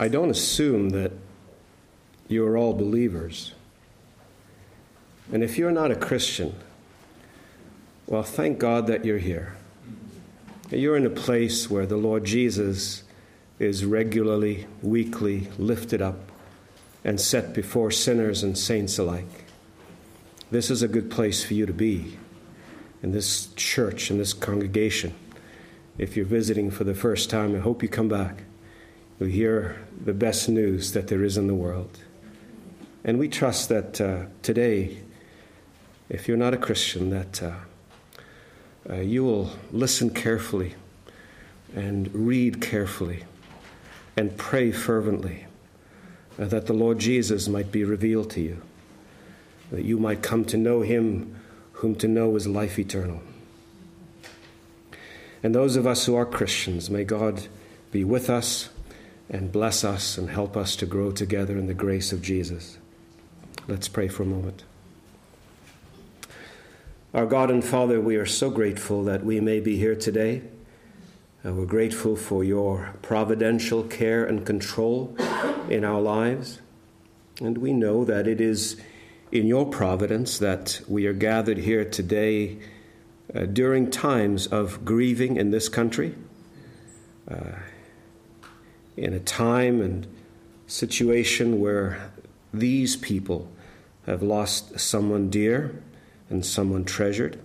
I don't assume that you're all believers. And if you're not a Christian, well, thank God that you're here. You're in a place where the Lord Jesus is regularly, weekly lifted up and set before sinners and saints alike. This is a good place for you to be in this church, in this congregation. If you're visiting for the first time, I hope you come back. You'll hear the best news that there is in the world. And we trust that uh, today, if you're not a Christian, that uh, uh, you will listen carefully and read carefully and pray fervently uh, that the Lord Jesus might be revealed to you, that you might come to know him whom to know is life eternal. And those of us who are Christians, may God be with us and bless us and help us to grow together in the grace of Jesus. Let's pray for a moment. Our God and Father, we are so grateful that we may be here today. Uh, we're grateful for your providential care and control in our lives. And we know that it is in your providence that we are gathered here today uh, during times of grieving in this country, uh, in a time and situation where these people have lost someone dear and someone treasured.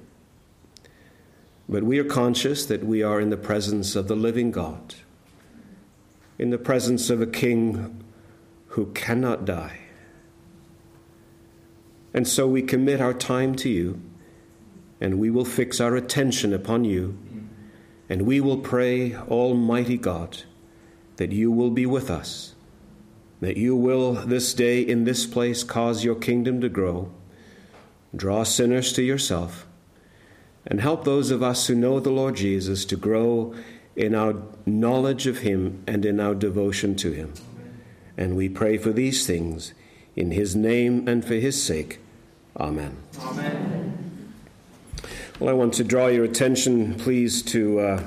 But we are conscious that we are in the presence of the living God, in the presence of a king who cannot die. And so we commit our time to you, and we will fix our attention upon you, and we will pray, Almighty God, that you will be with us, that you will this day in this place cause your kingdom to grow Draw sinners to yourself and help those of us who know the Lord Jesus to grow in our knowledge of Him and in our devotion to Him. And we pray for these things in His name and for His sake. Amen. Amen. Well, I want to draw your attention, please, to uh,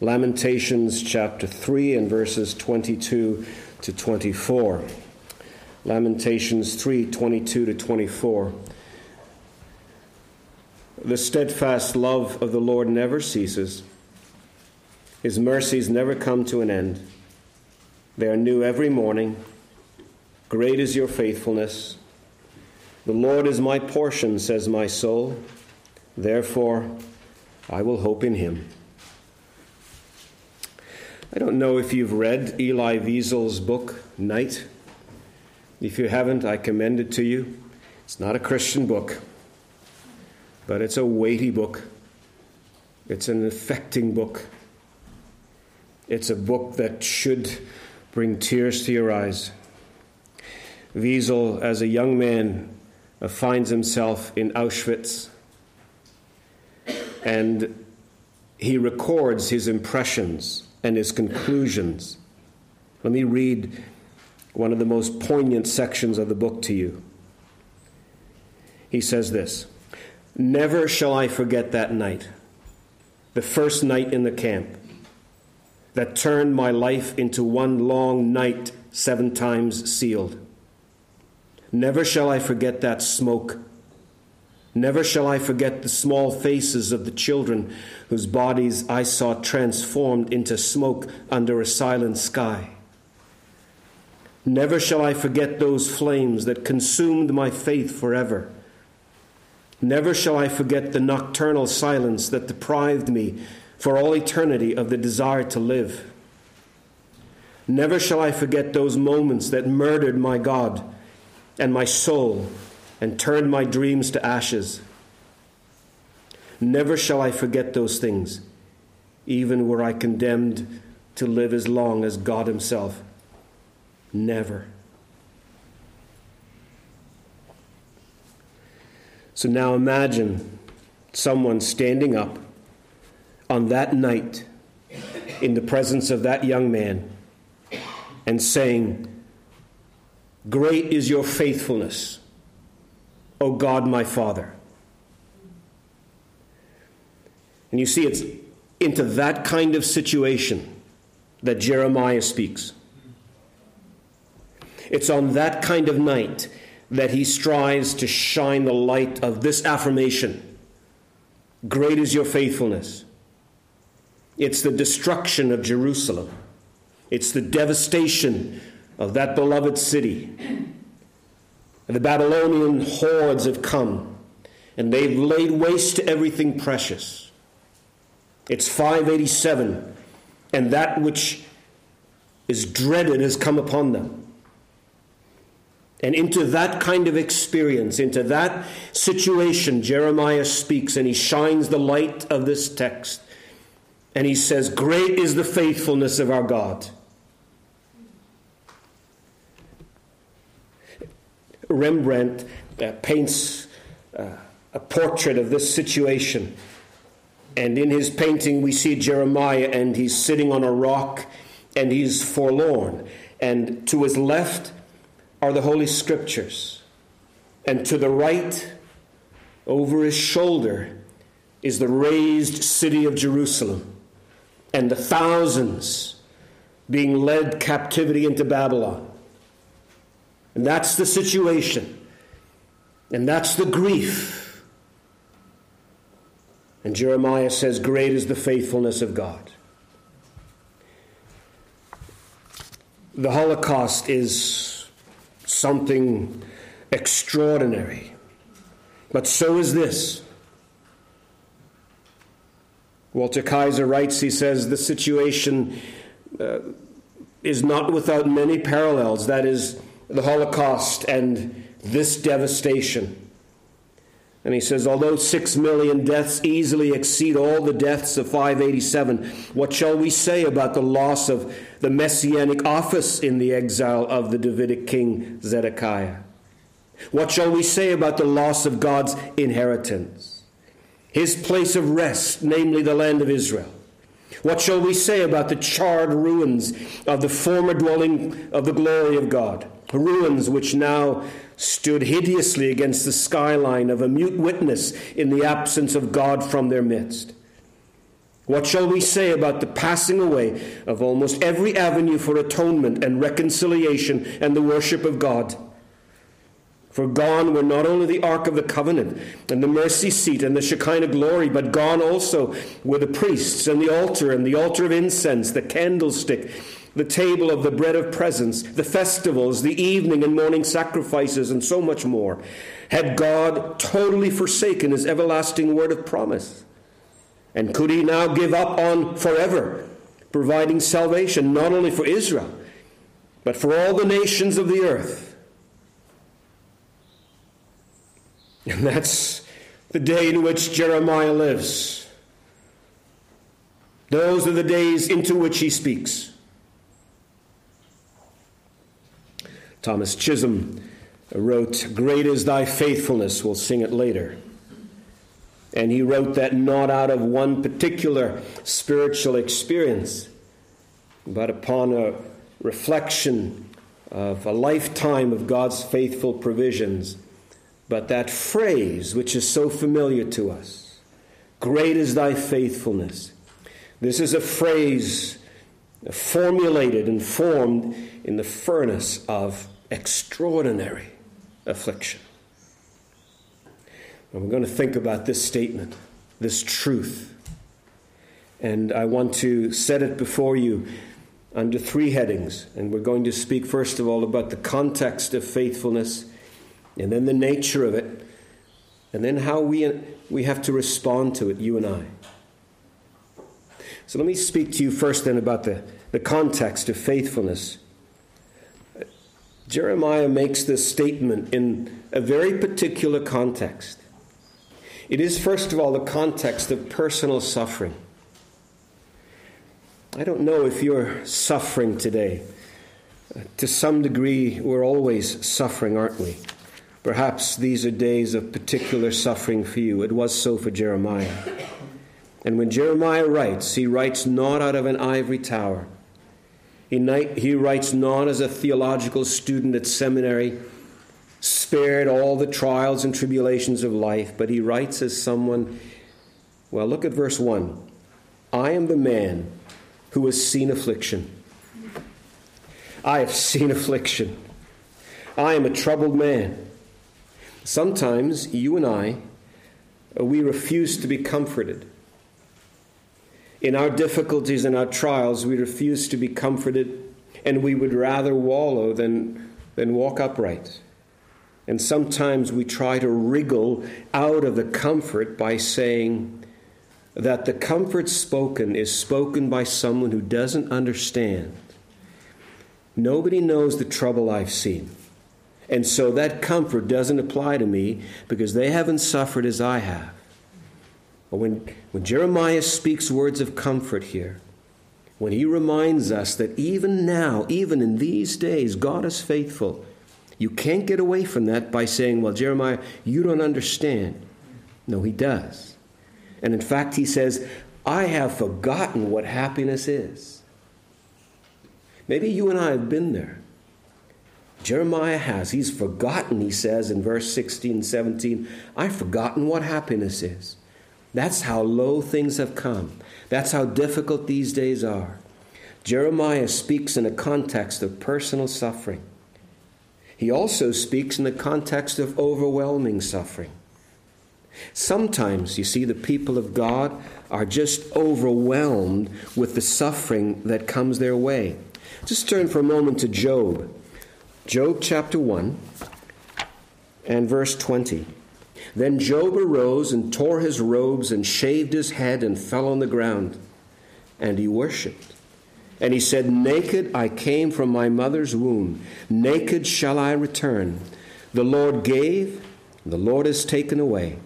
Lamentations chapter 3 and verses 22 to 24. Lamentations 3 22 to 24. The steadfast love of the Lord never ceases. His mercies never come to an end. They are new every morning. Great is your faithfulness. The Lord is my portion, says my soul. Therefore, I will hope in him. I don't know if you've read Elie Wiesel's book, Night. If you haven't, I commend it to you. It's not a Christian book. But it's a weighty book, it's an affecting book. It's a book that should bring tears to your eyes. Wiesel, as a young man, finds himself in Auschwitz and he records his impressions and his conclusions. Let me read one of the most poignant sections of the book to you. He says this. Never shall I forget that night, the first night in the camp, that turned my life into one long night, seven times sealed. Never shall I forget that smoke. Never shall I forget the small faces of the children whose bodies I saw transformed into smoke under a silent sky. Never shall I forget those flames that consumed my faith forever Never shall I forget the nocturnal silence that deprived me for all eternity of the desire to live. Never shall I forget those moments that murdered my God and my soul and turned my dreams to ashes. Never shall I forget those things, even were I condemned to live as long as God Himself. Never. So now imagine someone standing up on that night in the presence of that young man and saying, Great is your faithfulness, O God my Father. And you see, it's into that kind of situation that Jeremiah speaks. It's on that kind of night that he strives to shine the light of this affirmation Great is your faithfulness. It's the destruction of Jerusalem, it's the devastation of that beloved city. And the Babylonian hordes have come, and they've laid waste to everything precious. It's 587, and that which is dreaded has come upon them. And into that kind of experience, into that situation, Jeremiah speaks and he shines the light of this text. And he says, Great is the faithfulness of our God. Rembrandt uh, paints uh, a portrait of this situation. And in his painting, we see Jeremiah, and he's sitting on a rock and he's forlorn. And to his left, are the Holy Scriptures. And to the right, over his shoulder, is the razed city of Jerusalem and the thousands being led captivity into Babylon. And that's the situation. And that's the grief. And Jeremiah says, Great is the faithfulness of God. The Holocaust is something extraordinary. But so is this. Walter Kaiser writes, he says, the situation uh, is not without many parallels. That is, the Holocaust and this devastation. And he says, although six million deaths easily exceed all the deaths of 587, what shall we say about the loss of the messianic office in the exile of the Davidic king Zedekiah? What shall we say about the loss of God's inheritance? His place of rest, namely the land of Israel. What shall we say about the charred ruins of the former dwelling of the glory of God? Ruins which now stood hideously against the skyline of a mute witness in the absence of God from their midst. What shall we say about the passing away of almost every avenue for atonement and reconciliation and the worship of God? For gone were not only the Ark of the Covenant and the mercy seat and the Shekinah glory, but gone also were the priests and the altar and the altar of incense, the candlestick the table of the bread of presence, the festivals, the evening and morning sacrifices, and so much more. Had God totally forsaken his everlasting word of promise? And could he now give up on forever, providing salvation not only for Israel, but for all the nations of the earth? And that's the day in which Jeremiah lives. Those are the days into which he speaks. Thomas Chisholm wrote, Great is thy faithfulness. We'll sing it later. And he wrote that not out of one particular spiritual experience, but upon a reflection of a lifetime of God's faithful provisions. But that phrase, which is so familiar to us, great is thy faithfulness. This is a phrase formulated and formed in the furnace of extraordinary affliction. And we're going to think about this statement, this truth. And I want to set it before you under three headings. And we're going to speak, first of all, about the context of faithfulness, and then the nature of it, and then how we, we have to respond to it, you and I. So let me speak to you first then about the, the context of faithfulness. Jeremiah makes this statement in a very particular context. It is, first of all, the context of personal suffering. I don't know if you're suffering today. To some degree, we're always suffering, aren't we? Perhaps these are days of particular suffering for you. It was so for Jeremiah. And when Jeremiah writes, he writes not out of an ivory tower he, writes not as a theological student at seminary, spared all the trials and tribulations of life, but he writes as someone. Well, look at verse 1. I am the man who has seen affliction. I have seen affliction. I am a troubled man. Sometimes you and I, we refuse to be comforted. In our difficulties and our trials, we refuse to be comforted, and we would rather wallow than, than walk upright. And sometimes we try to wriggle out of the comfort by saying that the comfort spoken is spoken by someone who doesn't understand. Nobody knows the trouble I've seen. And so that comfort doesn't apply to me because they haven't suffered as I have. When, when Jeremiah speaks words of comfort here, when he reminds us that even now, even in these days, God is faithful, you can't get away from that by saying, Well, Jeremiah, you don't understand. No, he does. And in fact, he says, I have forgotten what happiness is. Maybe you and I have been there. Jeremiah has. He's forgotten, he says in verse 16 17, I've forgotten what happiness is. That's how low things have come. That's how difficult these days are. Jeremiah speaks in a context of personal suffering. He also speaks in the context of overwhelming suffering. Sometimes, you see, the people of God are just overwhelmed with the suffering that comes their way. Just turn for a moment to Job. Job chapter 1 and verse 20. Then Job arose and tore his robes and shaved his head and fell on the ground. And he worshipped. And he said, Naked I came from my mother's womb, naked shall I return. The Lord gave, the Lord has taken away.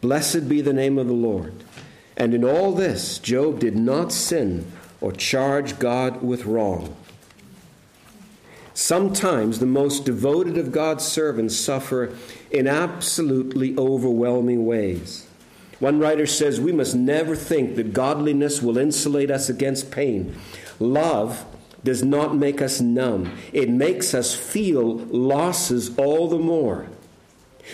Blessed be the name of the Lord. And in all this, Job did not sin or charge God with wrong. Sometimes the most devoted of God's servants suffer in absolutely overwhelming ways. One writer says we must never think that godliness will insulate us against pain. Love does not make us numb, it makes us feel losses all the more.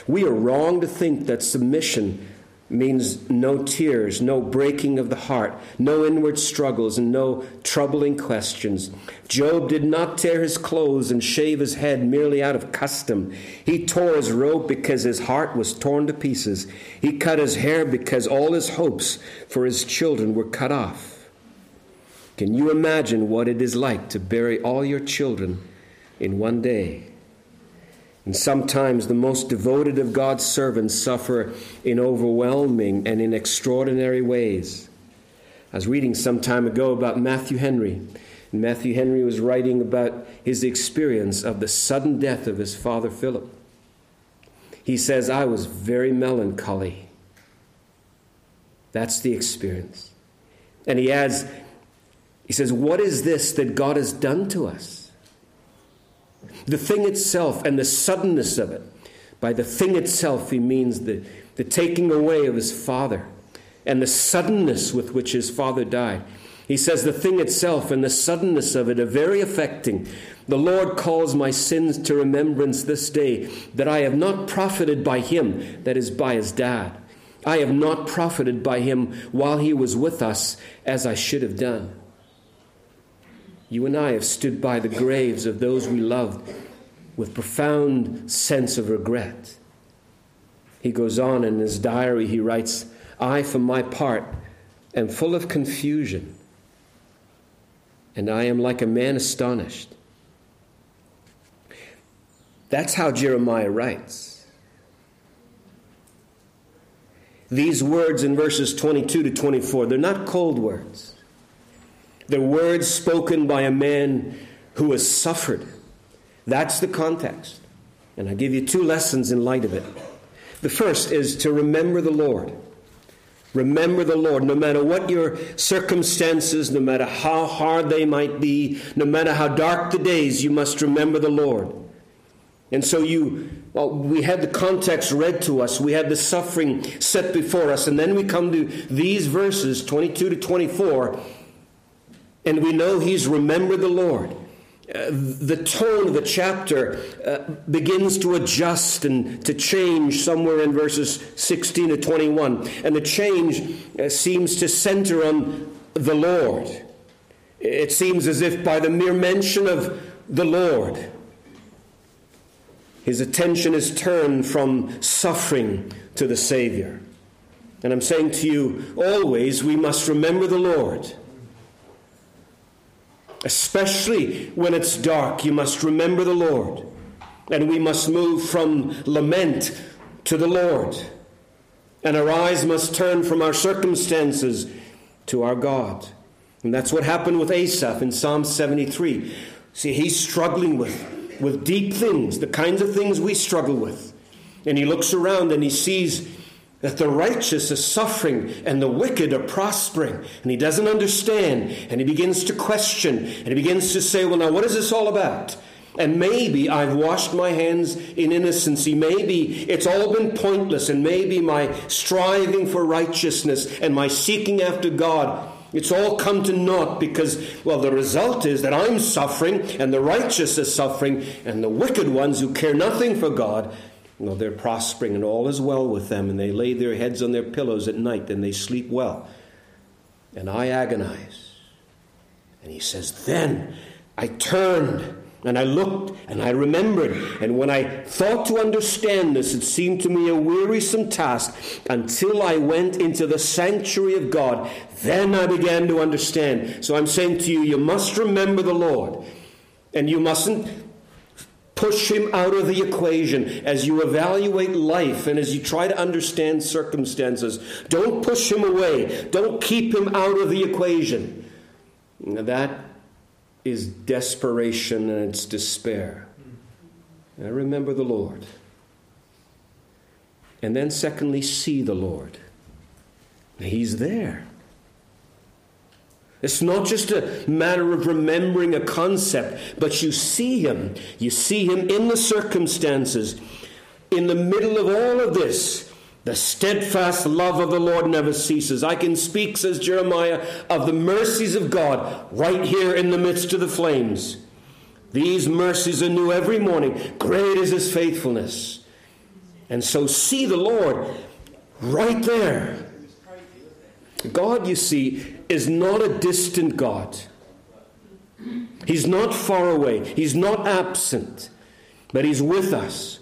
We are wrong to think that submission means no tears, no breaking of the heart, no inward struggles, and no troubling questions. Job did not tear his clothes and shave his head merely out of custom. He tore his robe because his heart was torn to pieces. He cut his hair because all his hopes for his children were cut off. Can you imagine what it is like to bury all your children in one day? And sometimes the most devoted of God's servants suffer in overwhelming and in extraordinary ways. I was reading some time ago about Matthew Henry. And Matthew Henry was writing about his experience of the sudden death of his father Philip. He says, I was very melancholy. That's the experience. And he adds, he says, What is this that God has done to us? The thing itself and the suddenness of it. By the thing itself, he means the, the taking away of his father and the suddenness with which his father died. He says the thing itself and the suddenness of it are very affecting. The Lord calls my sins to remembrance this day, that I have not profited by him, that is, by his dad. I have not profited by him while he was with us as I should have done. You and I have stood by the graves of those we loved with profound sense of regret. He goes on in his diary, he writes, I, for my part, am full of confusion, and I am like a man astonished. That's how Jeremiah writes. These words in verses 22 to 24, they're not cold words. The words spoken by a man who has suffered. That's the context. And I give you two lessons in light of it. The first is to remember the Lord. Remember the Lord, no matter what your circumstances, no matter how hard they might be, no matter how dark the days, you must remember the Lord. And so you, well, we had the context read to us, we had the suffering set before us, and then we come to these verses, 22 to 24, and we know he's remembered the Lord. Uh, the tone of the chapter uh, begins to adjust and to change somewhere in verses 16 to 21. And the change uh, seems to center on the Lord. It seems as if by the mere mention of the Lord, His attention is turned from suffering to the Savior. And I'm saying to you, always we must remember the Lord. Especially when it's dark, you must remember the Lord. And we must move from lament to the Lord. And our eyes must turn from our circumstances to our God. And that's what happened with Asaph in Psalm 73. See, he's struggling with, with deep things, the kinds of things we struggle with. And he looks around and he sees that the righteous are suffering and the wicked are prospering. And he doesn't understand. And he begins to question. And he begins to say, Well, now, what is this all about? And maybe I've washed my hands in innocency. Maybe it's all been pointless. And maybe my striving for righteousness and my seeking after God, it's all come to naught because, well, the result is that I'm suffering and the righteous are suffering and the wicked ones who care nothing for God they're prospering and all is well with them, and they lay their heads on their pillows at night and they sleep well. And I agonize. And he says, Then I turned and I looked and I remembered. And when I thought to understand this, it seemed to me a wearisome task until I went into the sanctuary of God. Then I began to understand. So I'm saying to you, you must remember the Lord. And you mustn't Push him out of the equation as you evaluate life and as you try to understand circumstances. Don't push him away. Don't keep him out of the equation. Now that is desperation and it's despair. And remember the Lord. And then, secondly, see the Lord. He's there. It's not just a matter of remembering a concept, but you see him. You see him in the circumstances. In the middle of all of this, the steadfast love of the Lord never ceases. I can speak, says Jeremiah, of the mercies of God right here in the midst of the flames. These mercies are new every morning. Great is his faithfulness. And so see the Lord right there. God, you see, is not a distant God. He's not far away. He's not absent, but He's with us.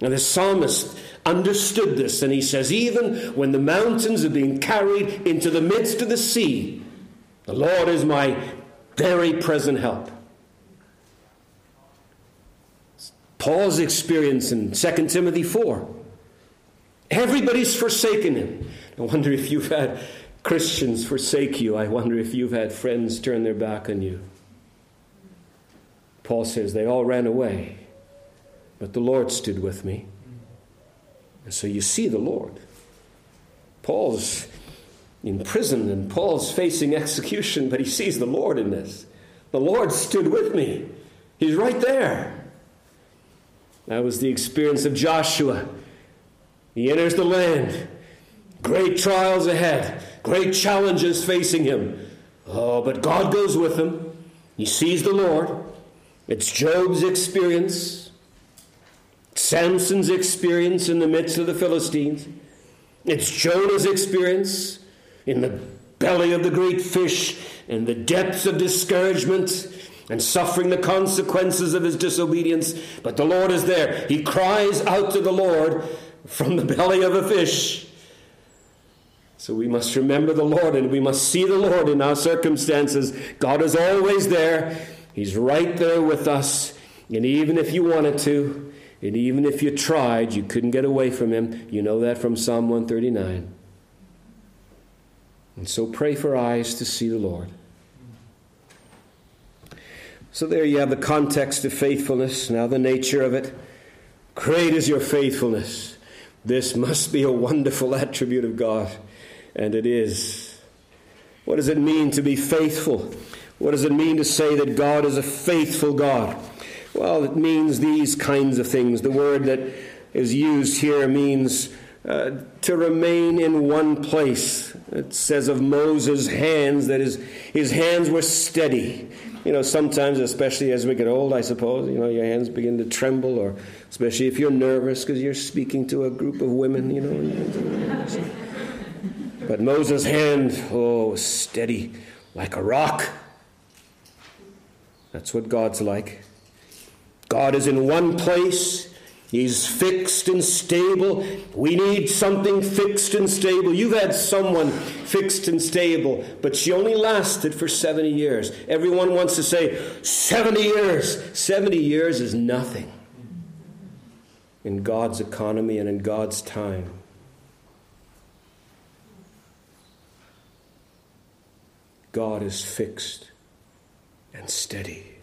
And the psalmist understood this, and he says, Even when the mountains are being carried into the midst of the sea, the Lord is my very present help. Paul's experience in 2 Timothy 4. Everybody's forsaken him. I wonder if you've had Christians forsake you, I wonder if you've had friends turn their back on you. Paul says, They all ran away, but the Lord stood with me. And so you see the Lord. Paul's in prison and Paul's facing execution, but he sees the Lord in this. The Lord stood with me. He's right there. That was the experience of Joshua. He enters the land. Great trials ahead great challenges facing him. Oh, but God goes with him. He sees the Lord. It's Job's experience, Samson's experience in the midst of the Philistines. It's Jonah's experience in the belly of the great fish and the depths of discouragement and suffering the consequences of his disobedience. But the Lord is there. He cries out to the Lord from the belly of a fish. So we must remember the Lord and we must see the Lord in our circumstances. God is always there, He's right there with us. And even if you wanted to, and even if you tried, you couldn't get away from Him. You know that from Psalm 139. And so pray for eyes to see the Lord. So there you have the context of faithfulness, now the nature of it. Great is your faithfulness. This must be a wonderful attribute of God. And it is. What does it mean to be faithful? What does it mean to say that God is a faithful God? Well, it means these kinds of things. The word that is used here means uh, to remain in one place. It says of Moses' hands that his, his hands were steady. You know, sometimes, especially as we get old, I suppose, you know, your hands begin to tremble, or especially if you're nervous because you're speaking to a group of women, you know. But Moses' hand, oh, steady like a rock. That's what God's like. God is in one place He's fixed and stable. We need something fixed and stable. You've had someone fixed and stable, but she only lasted for 70 years. Everyone wants to say, 70 years. 70 years is nothing in God's economy and in God's time. God is fixed and steady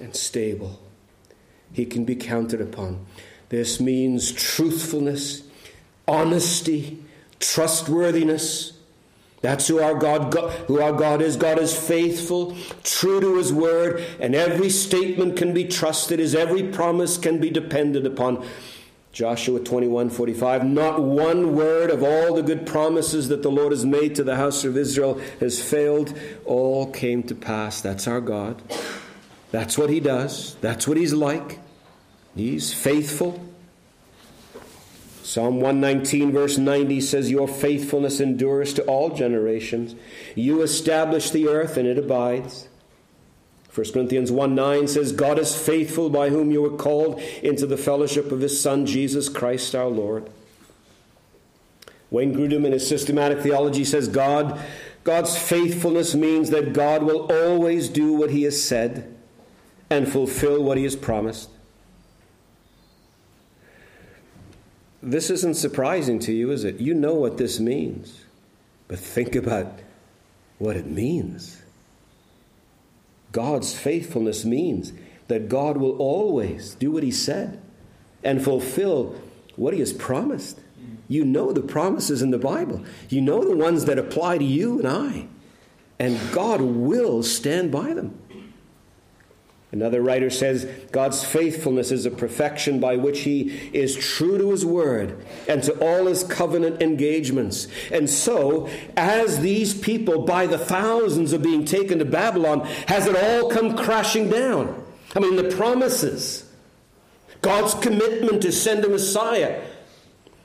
and stable he can be counted upon. This means truthfulness, honesty, trustworthiness. That's who our God, who our God is. God is faithful, true to his word, and every statement can be trusted as every promise can be depended upon. Joshua 21 45. Not one word of all the good promises that the Lord has made to the house of Israel has failed. All came to pass. That's our God. That's what he does. That's what he's like. He's faithful. Psalm 119, verse 90 says, Your faithfulness endures to all generations. You establish the earth, and it abides. 1 Corinthians 1 9 says, God is faithful by whom you were called into the fellowship of his Son, Jesus Christ our Lord. Wayne Grudem in his systematic theology says, God, God's faithfulness means that God will always do what he has said and fulfill what he has promised. This isn't surprising to you, is it? You know what this means. But think about what it means. God's faithfulness means that God will always do what He said and fulfill what He has promised. You know the promises in the Bible, you know the ones that apply to you and I. And God will stand by them. Another writer says God's faithfulness is a perfection by which he is true to his word and to all his covenant engagements. And so, as these people by the thousands are being taken to Babylon, has it all come crashing down? I mean, the promises, God's commitment to send a Messiah,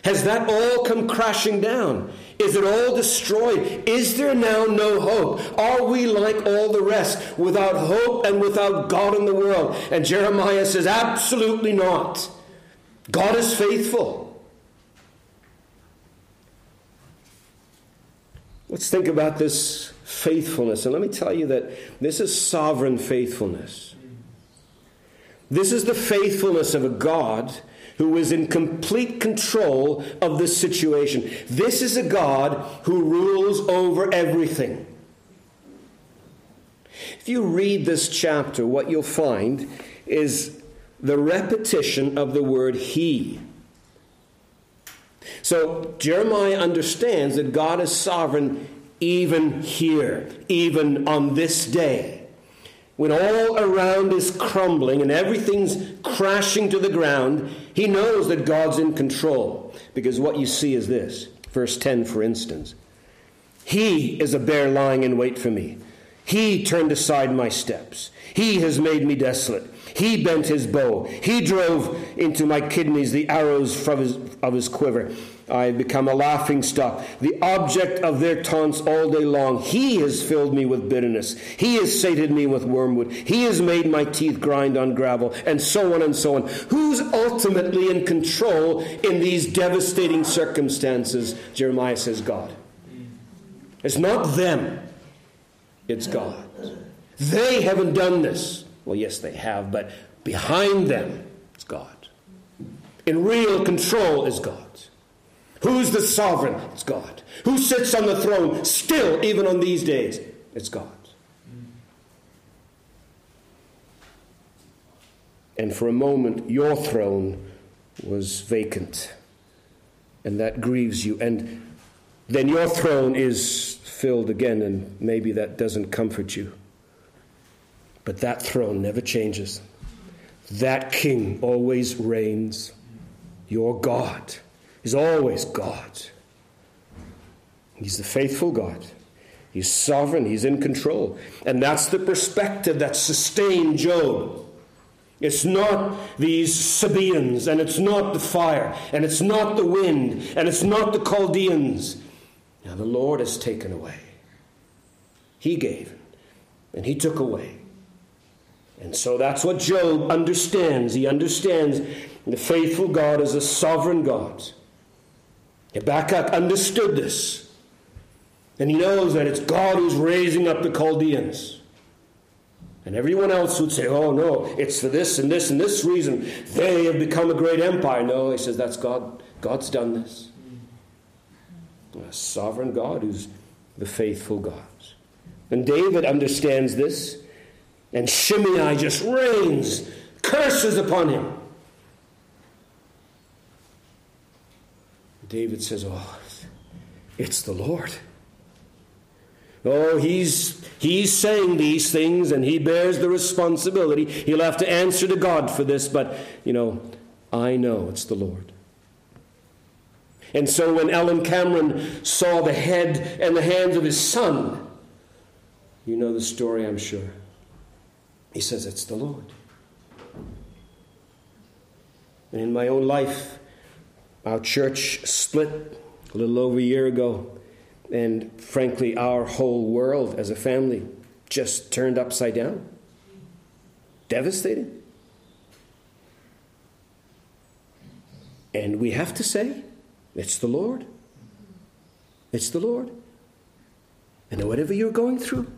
has that all come crashing down? Is it all destroyed? Is there now no hope? Are we like all the rest, without hope and without God in the world? And Jeremiah says, Absolutely not. God is faithful. Let's think about this faithfulness. And let me tell you that this is sovereign faithfulness. This is the faithfulness of a God who is in complete control of the situation. This is a God who rules over everything. If you read this chapter, what you'll find is the repetition of the word He. So Jeremiah understands that God is sovereign even here, even on this day when all around is crumbling and everything's crashing to the ground, he knows that God's in control. Because what you see is this. Verse 10, for instance He is a bear lying in wait for me. He turned aside my steps. He has made me desolate. He bent his bow. He drove into my kidneys the arrows his, of his quiver. I have become a laughing stock, the object of their taunts all day long. He has filled me with bitterness. He has sated me with wormwood. He has made my teeth grind on gravel, and so on and so on. Who's ultimately in control in these devastating circumstances? Jeremiah says, God. It's not them, it's God. They haven't done this. Well, yes, they have, but behind them is God. In real control is God. Who's the sovereign? It's God. Who sits on the throne still, even on these days? It's God. And for a moment, your throne was vacant. And that grieves you. And then your throne is filled again, and maybe that doesn't comfort you. But that throne never changes. That king always reigns. Your God is always God. He's the faithful God. He's sovereign, he's in control. And that's the perspective that sustained Job. It's not these Sabaeans, and it's not the fire, and it's not the wind, and it's not the Chaldeans. Now the Lord has taken away. He gave, and He took away. And so that's what Job understands. He understands the faithful God is a sovereign God. Habakkuk understood this. And he knows that it's God who's raising up the Chaldeans. And everyone else would say, oh no, it's for this and this and this reason. They have become a great empire. No, he says, that's God. God's done this. A sovereign God who's the faithful God. And David understands this. And Shimei just rains curses upon him. David says, Oh, it's the Lord. Oh, he's, he's saying these things and he bears the responsibility. He'll have to answer to God for this, but, you know, I know it's the Lord. And so when Allan Cameron saw the head and the hands of his son, you know the story, I'm sure. He says, It's the Lord. And in my own life, our church split a little over a year ago. And frankly, our whole world as a family just turned upside down. Devastating. And we have to say, it's the Lord. It's the Lord. And whatever you're going through,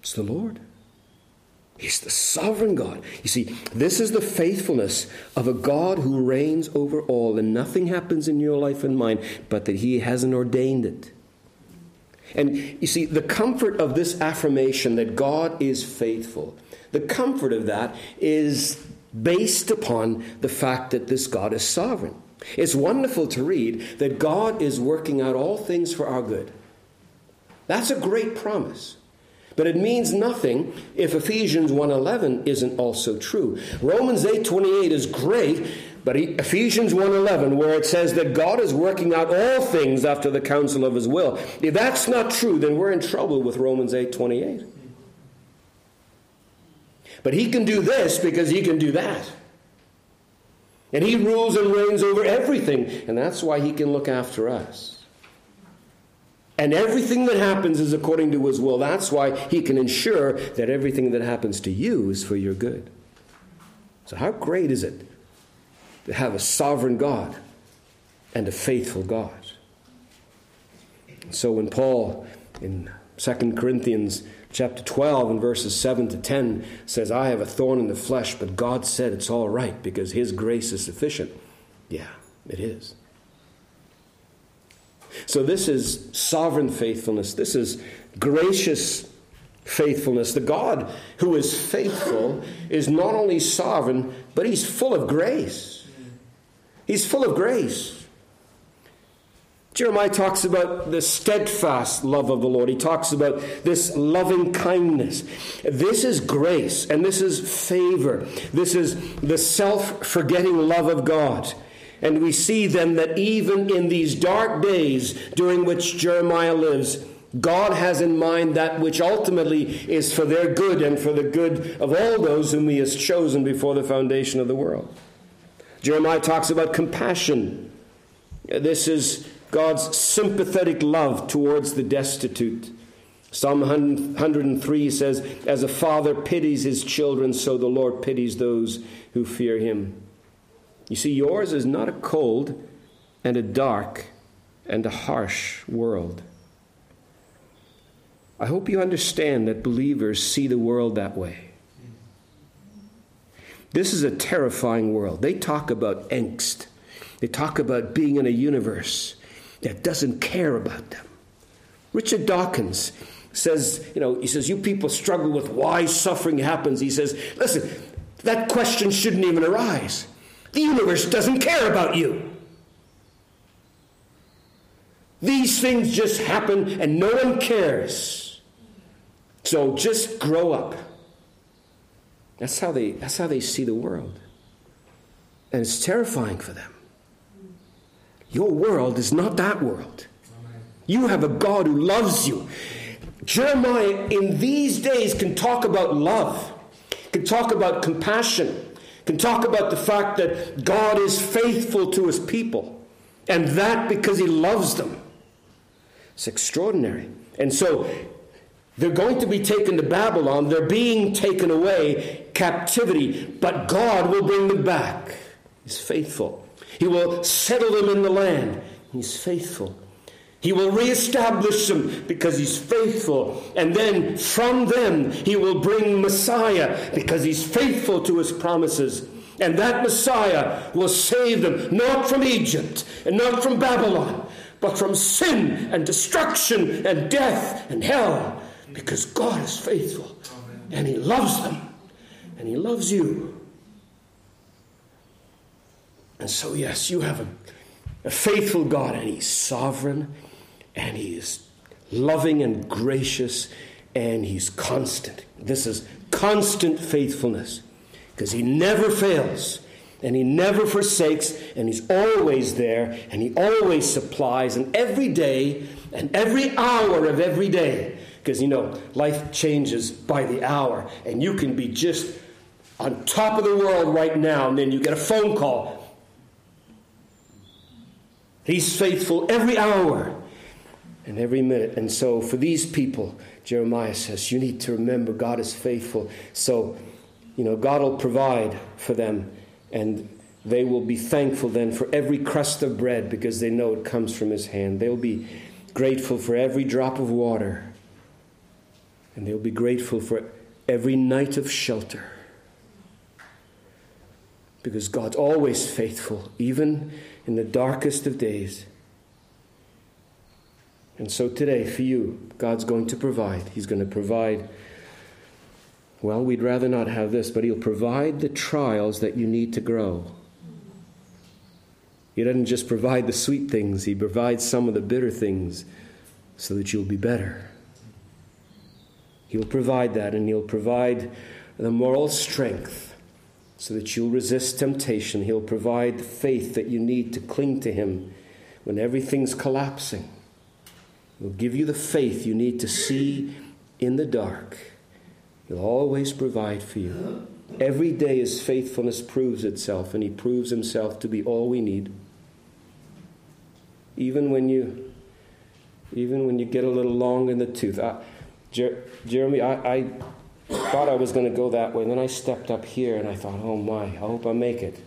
it's the Lord. He's the sovereign God. You see, this is the faithfulness of a God who reigns over all, and nothing happens in your life and mine but that He hasn't ordained it. And you see, the comfort of this affirmation that God is faithful, the comfort of that is based upon the fact that this God is sovereign. It's wonderful to read that God is working out all things for our good. That's a great promise. But it means nothing if Ephesians 1:11 isn't also true. Romans 8:28 is great, but Ephesians 1:11 where it says that God is working out all things after the counsel of his will. If that's not true, then we're in trouble with Romans 8:28. But he can do this because he can do that. And he rules and reigns over everything, and that's why he can look after us. And everything that happens is according to his will. That's why he can ensure that everything that happens to you is for your good. So, how great is it to have a sovereign God and a faithful God? So, when Paul in 2 Corinthians chapter 12 and verses 7 to 10 says, I have a thorn in the flesh, but God said it's all right because his grace is sufficient. Yeah, it is. So, this is sovereign faithfulness. This is gracious faithfulness. The God who is faithful is not only sovereign, but he's full of grace. He's full of grace. Jeremiah talks about the steadfast love of the Lord. He talks about this loving kindness. This is grace and this is favor. This is the self forgetting love of God. And we see then that even in these dark days during which Jeremiah lives, God has in mind that which ultimately is for their good and for the good of all those whom He has chosen before the foundation of the world. Jeremiah talks about compassion. This is God's sympathetic love towards the destitute. Psalm 103 says, As a father pities his children, so the Lord pities those who fear Him. You see, yours is not a cold and a dark and a harsh world. I hope you understand that believers see the world that way. This is a terrifying world. They talk about angst, they talk about being in a universe that doesn't care about them. Richard Dawkins says, you know, he says, you people struggle with why suffering happens. He says, listen, that question shouldn't even arise. The universe doesn't care about you. These things just happen and no one cares. So just grow up. That's how they, that's how they see the world. And it's terrifying for them. Your world is not that world. You have a God who loves you. Jeremiah, in these days, can talk about love, can talk about compassion, can talk about the fact that God is faithful to his people, and that because he loves them. It's extraordinary. And so, They're going to be taken to Babylon. They're being taken away, captivity, but God will bring them back. He's faithful. He will settle them in the land. He's faithful. He will reestablish them because he's faithful. And then from them, he will bring Messiah because he's faithful to his promises. And that Messiah will save them not from Egypt and not from Babylon, but from sin and destruction and death and hell because God is faithful and He loves them and He loves you. And so, yes, you have a, a faithful God and He's sovereign and He is loving and gracious and He's constant. This is constant faithfulness because He never fails and he never forsakes, and he's always there, and he always supplies, and every day, and every hour of every day, because, you know, life changes by the hour. And you can be just on top of the world right now, and then you get a phone call. He's faithful every hour and every minute. And so, for these people, Jeremiah says, you need to remember God is faithful. So, you know, God will provide for them, and they will be thankful then for every crust of bread because they know it comes from His hand. They'll be grateful for every drop of water and they'll be grateful for every night of shelter. Because God's always faithful, even in the darkest of days. And so today, for you, God's going to provide. He's going to provide, well, we'd rather not have this, but He'll provide the trials that you need to grow. He doesn't just provide the sweet things, He provides some of the bitter things so that you'll be better. He'll provide that, and He'll provide the moral strength so that you'll resist temptation. He'll provide the faith that you need to cling to Him when everything's collapsing. He'll give you the faith you need to see in the dark. He'll always provide for you. Every day His faithfulness proves itself, and He proves Himself to be all we need. Even when you, even when you get a little long in the tooth. I, Jer- Jeremy, I, I thought I was going to go that way. And then I stepped up here and I thought, oh my, I hope I make it.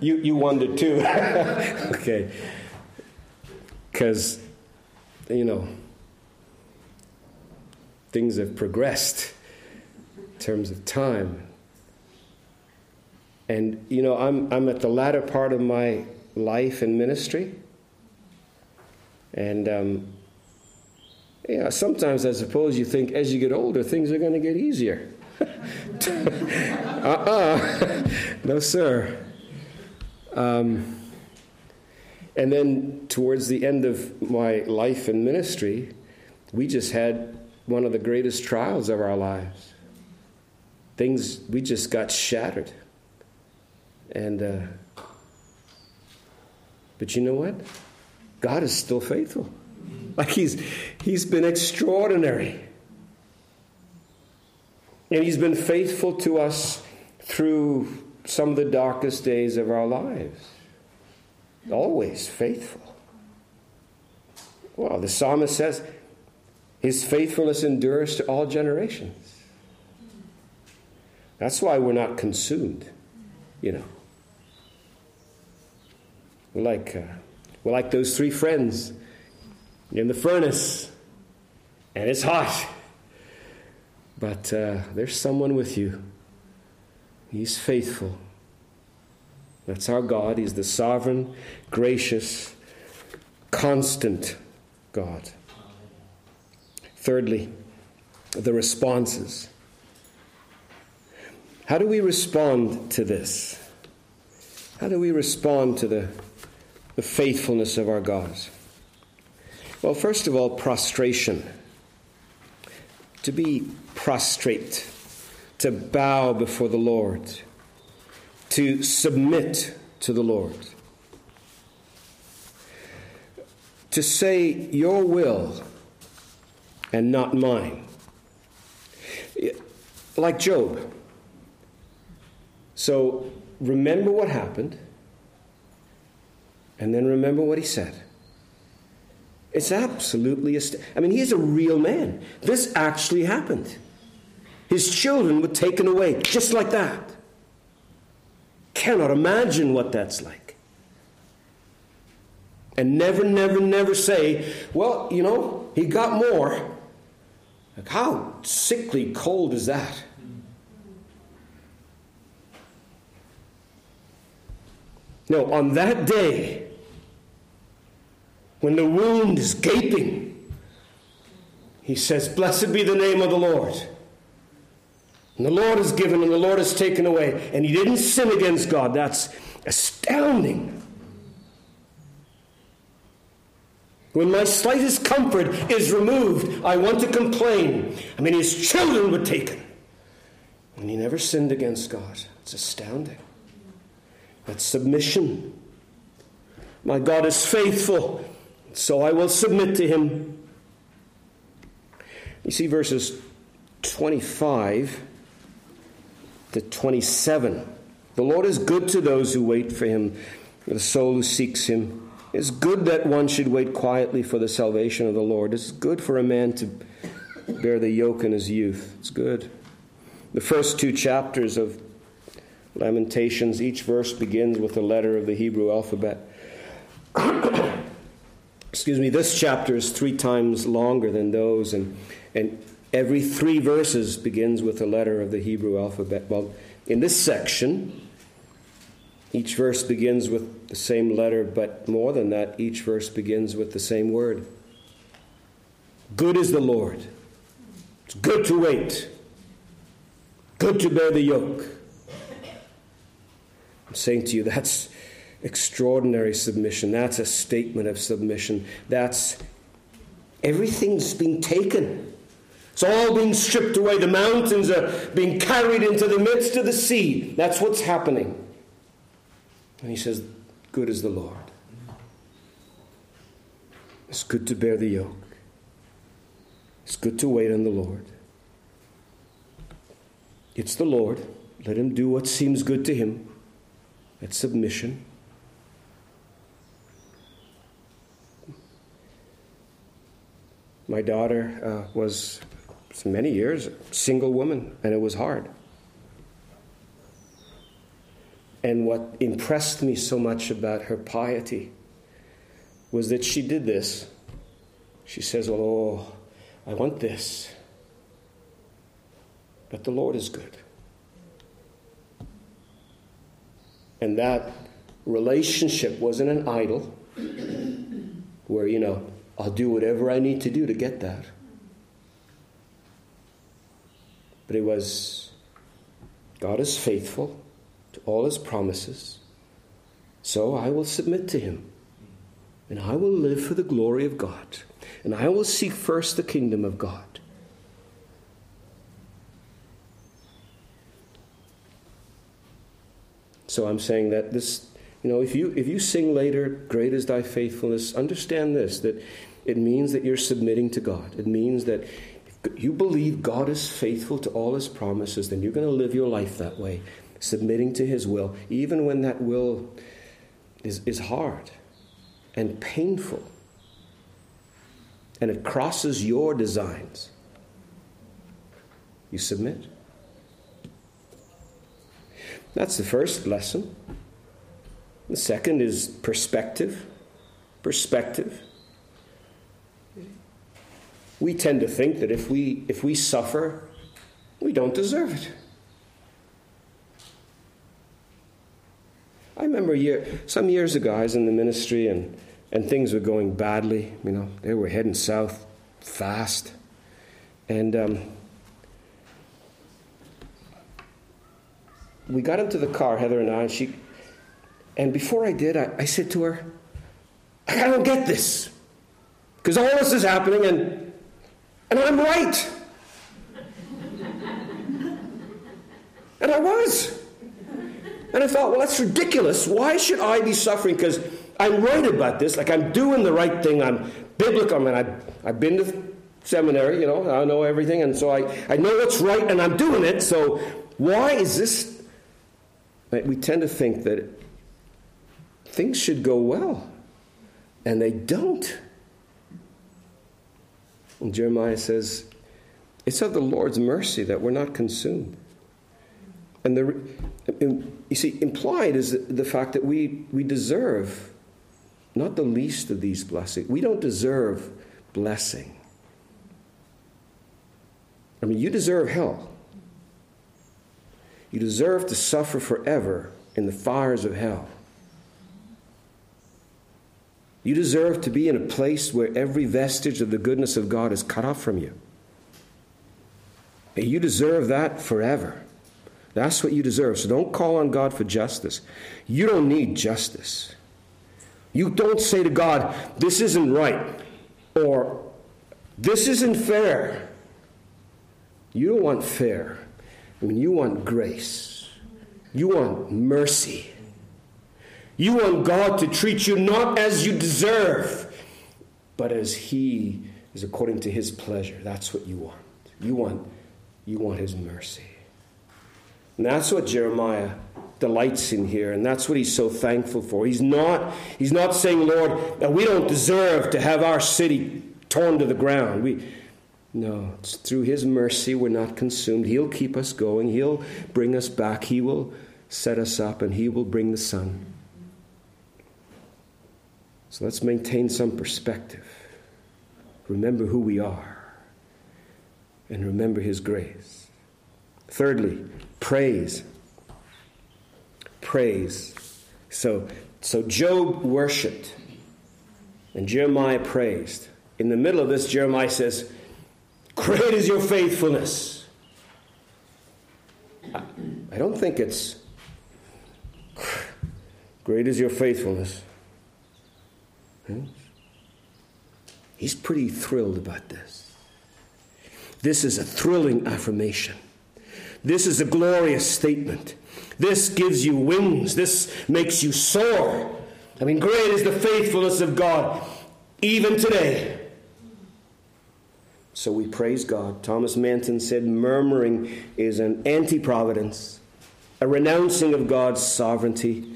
you, you wondered too. okay. Because, you know, things have progressed in terms of time. And, you know, I'm, I'm at the latter part of my life and ministry. And um, yeah, sometimes I suppose you think as you get older, things are going to get easier. uh uh no, sir. Um, and then towards the end of my life and ministry, we just had one of the greatest trials of our lives. Things, we just got shattered. And, uh, but you know what? God is still faithful. Like he's, he's been extraordinary. And he's been faithful to us through some of the darkest days of our lives. Always faithful. Well, the psalmist says, His faithfulness endures to all generations. That's why we're not consumed, you know. We're like, uh, we're like those three friends in the furnace and it's hot. But uh, there's someone with you. He's faithful. That's our God. He's the sovereign, gracious, constant God. Thirdly, the responses. How do we respond to this? How do we respond to the, the faithfulness of our God? Well, first of all, prostration. To be prostrate, to bow before the Lord, to submit to the Lord, to say, Your will and not mine. Like Job. So remember what happened, and then remember what he said It's absolutely, ast- I mean, he's a real man. This actually happened. His children were taken away just like that. Cannot imagine what that's like. And never, never, never say, well, you know, he got more. Like, how sickly cold is that? No, on that day, when the wound is gaping, he says, Blessed be the name of the Lord. And the Lord is given and the Lord is taken away. And he didn't sin against God. That's astounding. When my slightest comfort is removed, I want to complain. I mean, his children were taken. And he never sinned against God. It's astounding. That's submission. My God is faithful, so I will submit to him. You see verses 25 to 27. The Lord is good to those who wait for him, the soul who seeks him. It's good that one should wait quietly for the salvation of the Lord. It's good for a man to bear the yoke in his youth. It's good. The first two chapters of Lamentations, each verse begins with a letter of the Hebrew alphabet. Excuse me, this chapter is three times longer than those, and, and every three verses begins with a letter of the Hebrew alphabet. Well, in this section, each verse begins with the same letter, but more than that, each verse begins with the same word. Good is the Lord. It's good to wait, good to bear the yoke. I'm saying to you, that's extraordinary submission. That's a statement of submission. That's everything's being taken. It's all being stripped away. The mountains are being carried into the midst of the sea. That's what's happening. And he says, Good is the Lord. It's good to bear the yoke. It's good to wait on the Lord. It's the Lord. Let him do what seems good to him. It's submission. My daughter uh, was many years single woman, and it was hard. And what impressed me so much about her piety was that she did this. She says, Oh, I want this. But the Lord is good. And that relationship wasn't an idol where, you know, I'll do whatever I need to do to get that. But it was God is faithful to all his promises, so I will submit to him. And I will live for the glory of God. And I will seek first the kingdom of God. So I'm saying that this, you know, if you if you sing later, "Great is Thy faithfulness," understand this that it means that you're submitting to God. It means that you believe God is faithful to all His promises, then you're going to live your life that way, submitting to His will, even when that will is, is hard and painful, and it crosses your designs. You submit. That's the first lesson. The second is perspective. Perspective. We tend to think that if we, if we suffer, we don't deserve it. I remember year, some years ago, I was in the ministry and, and things were going badly. You know, they were heading south fast. And um, we got into the car, Heather and I, and she, and before I did, I, I said to her, I don't get this. Because all this is happening and, and I'm right. and I was. And I thought, well, that's ridiculous. Why should I be suffering? Because I'm right about this. Like I'm doing the right thing. I'm biblical. I mean, I've, I've been to seminary, you know, I know everything. And so I, I know what's right and I'm doing it. So why is this we tend to think that things should go well, and they don't. And Jeremiah says, It's of the Lord's mercy that we're not consumed. And the, you see, implied is the fact that we, we deserve not the least of these blessings. We don't deserve blessing. I mean, you deserve hell. You deserve to suffer forever in the fires of hell. You deserve to be in a place where every vestige of the goodness of God is cut off from you. And you deserve that forever. That's what you deserve. So don't call on God for justice. You don't need justice. You don't say to God, this isn't right, or this isn't fair. You don't want fair. I mean, you want grace. You want mercy. You want God to treat you not as you deserve, but as He is according to His pleasure. That's what you want. You want, you want His mercy. And that's what Jeremiah delights in here, and that's what he's so thankful for. He's not, he's not saying, Lord, uh, we don't deserve to have our city torn to the ground. We, no, it's through his mercy we're not consumed. He'll keep us going, he'll bring us back, he will set us up, and he will bring the son. So let's maintain some perspective. Remember who we are, and remember his grace. Thirdly, praise. Praise. So, so Job worshiped, and Jeremiah praised. In the middle of this, Jeremiah says, Great is your faithfulness. I don't think it's great is your faithfulness. Hmm? He's pretty thrilled about this. This is a thrilling affirmation. This is a glorious statement. This gives you wings. This makes you soar. I mean, great is the faithfulness of God, even today. So we praise God. Thomas Manton said, murmuring is an anti providence, a renouncing of God's sovereignty,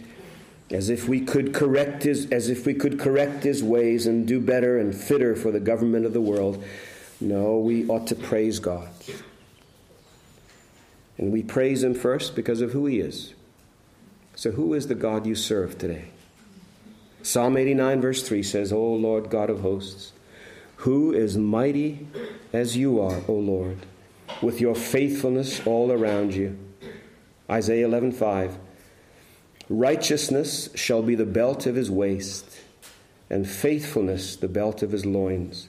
as if we could correct his, as if we could correct his ways and do better and fitter for the government of the world. No, we ought to praise God. And we praise Him first because of who He is. So, who is the God you serve today? Psalm 89, verse 3 says, O Lord God of hosts, who is mighty as you are, O Lord, with your faithfulness all around you? Isaiah 11, 5. Righteousness shall be the belt of his waist, and faithfulness the belt of his loins.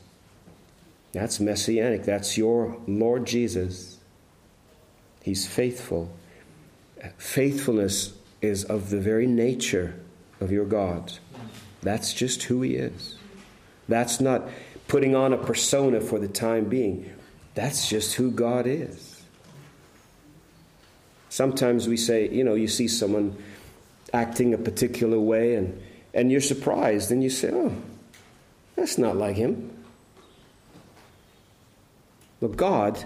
That's messianic. That's your Lord Jesus. He's faithful. Faithfulness is of the very nature of your God. That's just who He is. That's not putting on a persona for the time being. That's just who God is. Sometimes we say, you know, you see someone acting a particular way and, and you're surprised and you say, oh, that's not like him. But God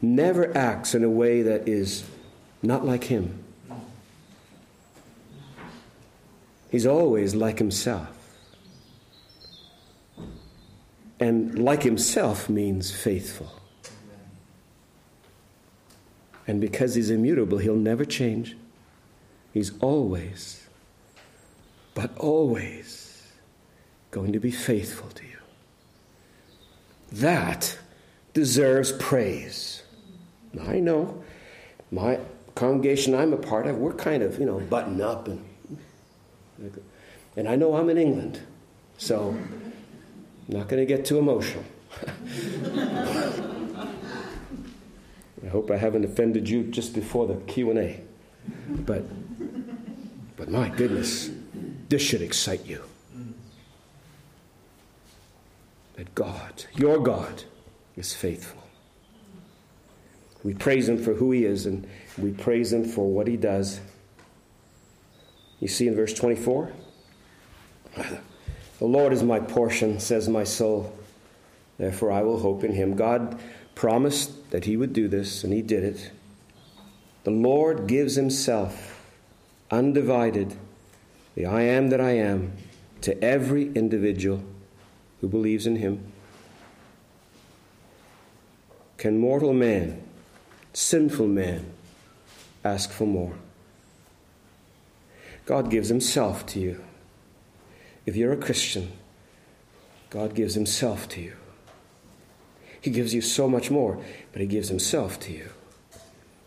never acts in a way that is not like him. He's always like himself. And like himself means faithful. And because he's immutable, he'll never change. He's always, but always going to be faithful to you. That deserves praise. I know my congregation I'm a part of, we're kind of, you know, buttoned up and and I know I'm in England, so I'm not going to get too emotional. I hope I haven't offended you just before the Q&A. But but my goodness, this should excite you. That God, your God, is faithful. We praise Him for who He is, and we praise Him for what He does. You see in verse 24? The Lord is my portion, says my soul. Therefore, I will hope in Him. God promised that He would do this, and He did it. The Lord gives Himself undivided, the I am that I am, to every individual who believes in Him. can mortal man, sinful man, ask for more? God gives Himself to you. If you're a Christian, God gives Himself to you. He gives you so much more, but He gives Himself to you.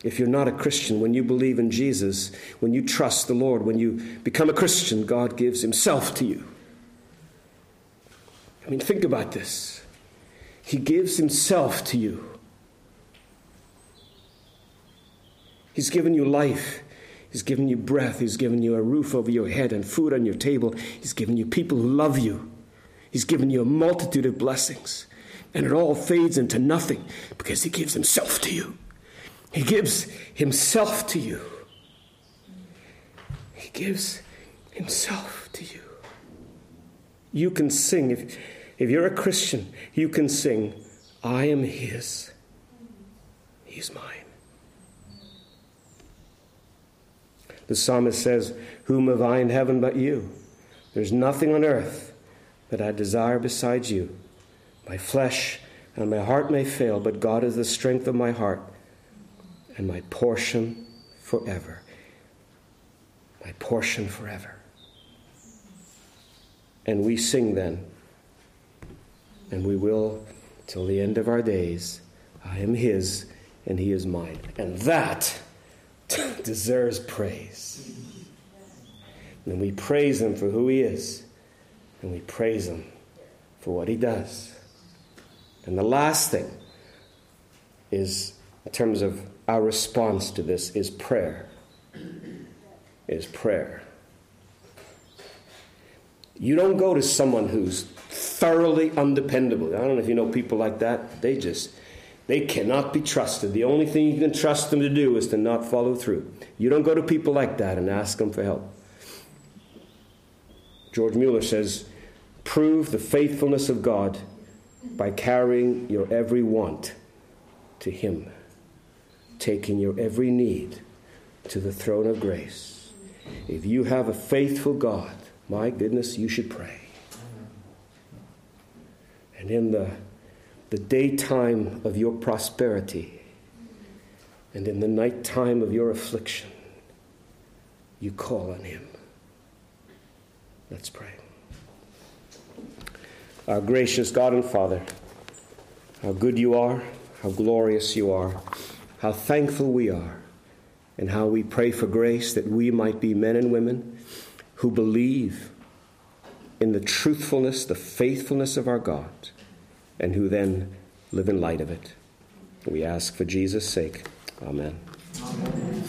If you're not a Christian, when you believe in Jesus, when you trust the Lord, when you become a Christian, God gives Himself to you. I mean, think about this. He gives Himself to you. He's given you life. He's given you breath. He's given you a roof over your head and food on your table. He's given you people who love you. He's given you a multitude of blessings. And it all fades into nothing because He gives Himself to you. He gives Himself to you. He gives Himself to you. You can sing, if, if you're a Christian, you can sing, I am His, He's mine. The psalmist says, Whom have I in heaven but you? There's nothing on earth that I desire besides you. My flesh and my heart may fail, but God is the strength of my heart and my portion forever. My portion forever. And we sing then, and we will till the end of our days. I am His, and He is mine. And that deserves praise. And we praise Him for who He is, and we praise Him for what He does. And the last thing is, in terms of our response to this, is prayer. Is prayer. You don't go to someone who's thoroughly undependable. I don't know if you know people like that. They just they cannot be trusted. The only thing you can trust them to do is to not follow through. You don't go to people like that and ask them for help. George Mueller says, prove the faithfulness of God by carrying your every want to Him, taking your every need to the throne of grace. If you have a faithful God, my goodness, you should pray. And in the the daytime of your prosperity and in the nighttime of your affliction, you call on Him. Let's pray. Our gracious God and Father, how good you are, how glorious you are, how thankful we are, and how we pray for grace that we might be men and women who believe in the truthfulness, the faithfulness of our God and who then live in light of it. We ask for Jesus' sake. Amen. Amen.